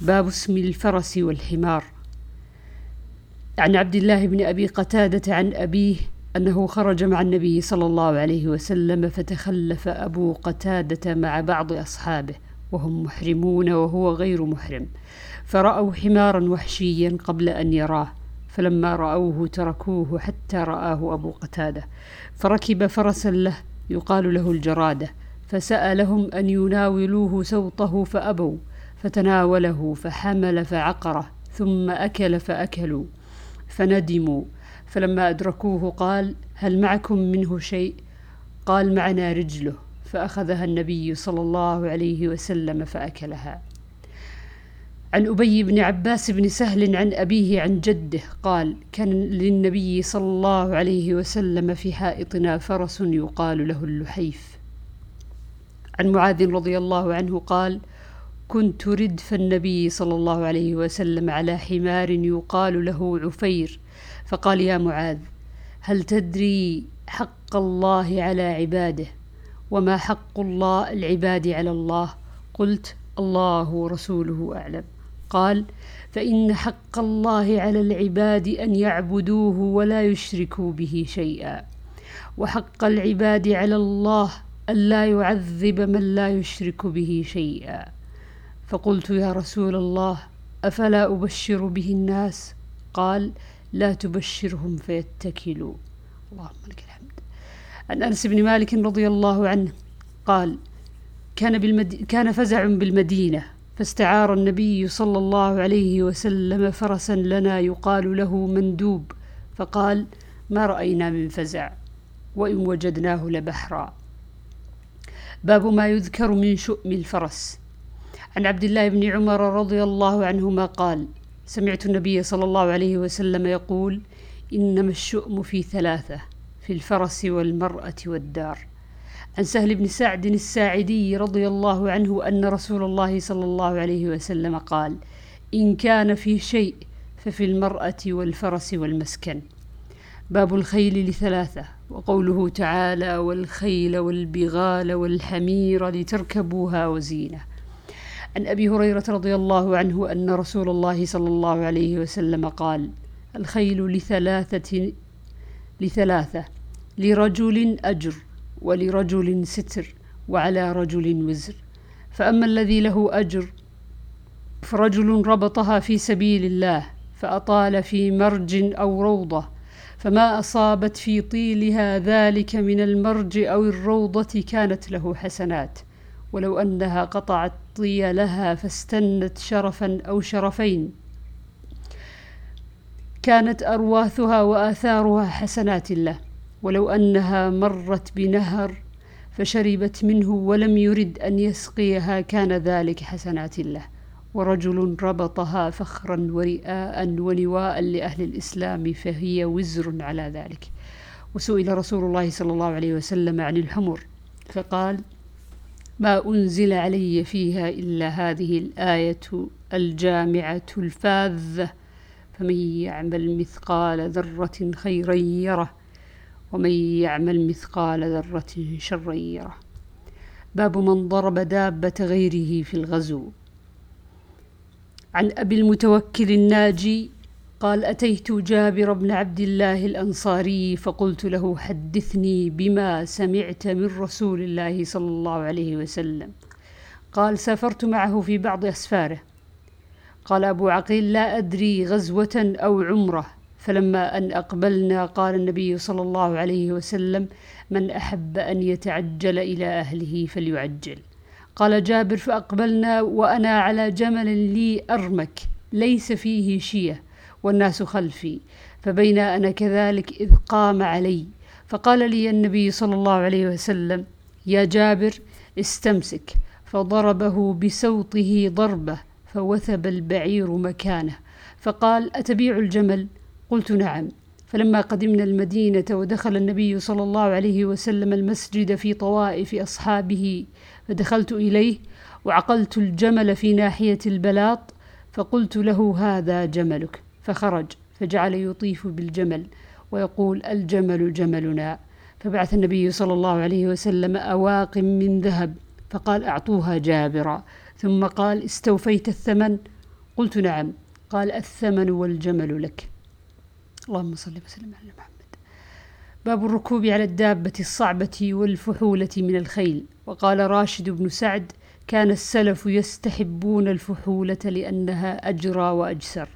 باب اسم الفرس والحمار. عن عبد الله بن أبي قتادة عن أبيه أنه خرج مع النبي صلى الله عليه وسلم فتخلف أبو قتادة مع بعض أصحابه وهم محرمون وهو غير محرم. فرأوا حمارا وحشيا قبل أن يراه فلما رأوه تركوه حتى رآه أبو قتادة. فركب فرسا له يقال له الجرادة فسألهم أن يناولوه سوطه فأبوا. فتناوله فحمل فعقره ثم أكل فأكلوا فندموا. فلما أدركوه قال هل معكم منه شيء؟ قال معنا رجله. فأخذها النبي صلى الله عليه وسلم فأكلها. عن أبي بن عباس بن سهل عن أبيه عن جده قال كان للنبي صلى الله عليه وسلم في حائطنا فرس يقال له اللحيف. عن معاذ رضي الله عنه قال كنت ردف النبي صلى الله عليه وسلم على حمار يقال له عفير. فقال يا معاذ هل تدري حق الله على عباده؟ وما حق الله العباد على الله؟ قلت الله ورسوله أعلم. قال فإن حق الله على العباد أن يعبدوه ولا يشركوا به شيئا. وحق العباد على الله الا يعذب من لا يشرك به شيئا. فقلت يا رسول الله أفلا أبشر به الناس؟ قال لا تبشرهم فيتكلوا. اللهم لك الحمد. عن أنس بن مالك رضي الله عنه قال كان بالمد... كان فزع بالمدينة فاستعار النبي صلى الله عليه وسلم فرسا لنا يقال له مندوب فقال ما رأينا من فزع وإن وجدناه لبحرا. باب ما يذكر من شؤم الفرس. عن عبد الله بن عمر رضي الله عنهما قال سمعت النبي صلى الله عليه وسلم يقول إنما الشؤم في ثلاثة في الفرس والمرأة والدار. عن سهل بن سعد الساعدي رضي الله عنه أن رسول الله صلى الله عليه وسلم قال إن كان في شيء ففي المرأة والفرس والمسكن. باب الخيل لثلاثة وقوله تعالى والخيل والبغال والحمير لتركبوها وزينة. عن أبي هريرة رضي الله عنه أن رسول الله صلى الله عليه وسلم قال الخيل لثلاثة لثلاثة لرجل أجر ولرجل ستر وعلى رجل وزر. فأما الذي له أجر فرجل ربطها في سبيل الله فأطال في مرج أو روضة فما أصابت في طيلها ذلك من المرج أو الروضة كانت له حسنات. ولو أنها قطعت طيلها فاستنت شرفا أو شرفين. كانت أرواثها وآثارها حسنات له ولو أنها مرت بنهر فشربت منه ولم يرد أن يسقيها كان ذلك حسنات له. ورجل ربطها فخرا ورئاء ونواء لأهل الإسلام فهي وزر على ذلك. وسئل رسول الله صلى الله عليه وسلم عن الحمر فقال ما أنزل علي فيها إلا هذه الآية الجامعة الفاذة فمن يعمل مثقال ذرة خيرا يره ومن يعمل مثقال ذرة شرا يره. باب من ضرب دابة غيره في الغزو. عن أبي المتوكل الناجي قال أتيت جابر بن عبد الله الأنصاري فقلت له حدثني بما سمعت من رسول الله صلى الله عليه وسلم. قال سافرت معه في بعض أسفاره. قال أبو عقيل لا أدري غزوة أو عمرة. فلما أن أقبلنا قال النبي صلى الله عليه وسلم من أحب أن يتعجل إلى أهله فليعجل. قال جابر فأقبلنا وأنا على جمل لي أرمك ليس فيه شية. والناس خلفي فبين أنا كذلك إذ قام علي فقال لي النبي صلى الله عليه وسلم يا جابر استمسك. فضربه بسوطه ضربة فوثب البعير مكانه. فقال أتبيع الجمل؟ قلت نعم. فلما قدمنا المدينة ودخل النبي صلى الله عليه وسلم المسجد في طوائف أصحابه فدخلت إليه وعقلت الجمل في ناحية البلاط فقلت له هذا جملك. فخرج فجعل يطيف بالجمل ويقول الجمل جملنا. فبعث النبي صلى الله عليه وسلم أواق من ذهب فقال أعطوها جابرا. ثم قال استوفيت الثمن؟ قلت نعم. قال الثمن والجمل لك. اللهم صل وسلم على محمد. باب الركوب على الدابة الصعبة والفحولة من الخيل. وقال راشد بن سعد كان السلف يستحبون الفحولة لأنها أجرى وأجسر.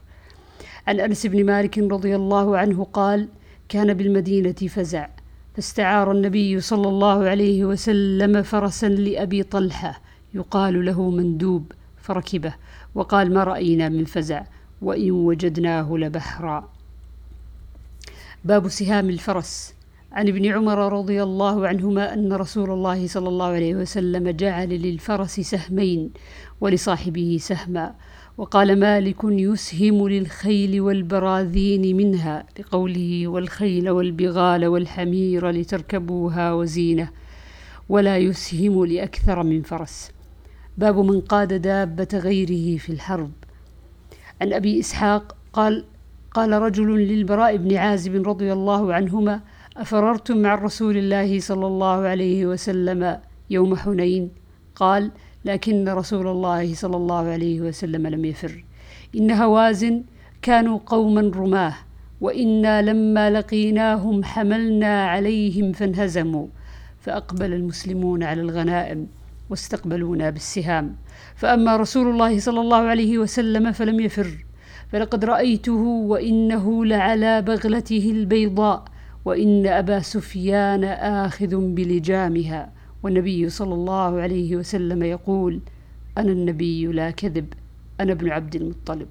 عن أنس بن مالك رضي الله عنه قال كان بالمدينة فزع فاستعار النبي صلى الله عليه وسلم فرسا لأبي طلحة يقال له مندوب فركبه وقال ما رأينا من فزع وإن وجدناه لبحرا. باب سهام الفرس. عن ابن عمر رضي الله عنهما أن رسول الله صلى الله عليه وسلم جعل للفرس سهمين ولصاحبه سهما وقال مالك يسهم للخيل والبراذين منها لقوله والخيل والبغال والحمير لتركبوها وزينة ولا يسهم لأكثر من فرس. باب من قاد دابة غيره في الحرب. عن أبي إسحاق قال قال رجل للبراء بن عازب رضي الله عنهما أفررتم مع رسول الله صلى الله عليه وسلم يوم حنين؟ قال لكن رسول الله صلى الله عليه وسلم لم يفر. إن هوازن كانوا قوما رماه وإنا لما لقيناهم حملنا عليهم فانهزموا فأقبل المسلمون على الغنائم واستقبلونا بالسهام. فأما رسول الله صلى الله عليه وسلم فلم يفر. فلقد رأيته وإنه لعلى بغلته البيضاء وإن أبا سفيان آخذ بلجامها. والنبي صلى الله عليه وسلم يقول أنا النبي لا كذب أنا ابن عبد المطلب.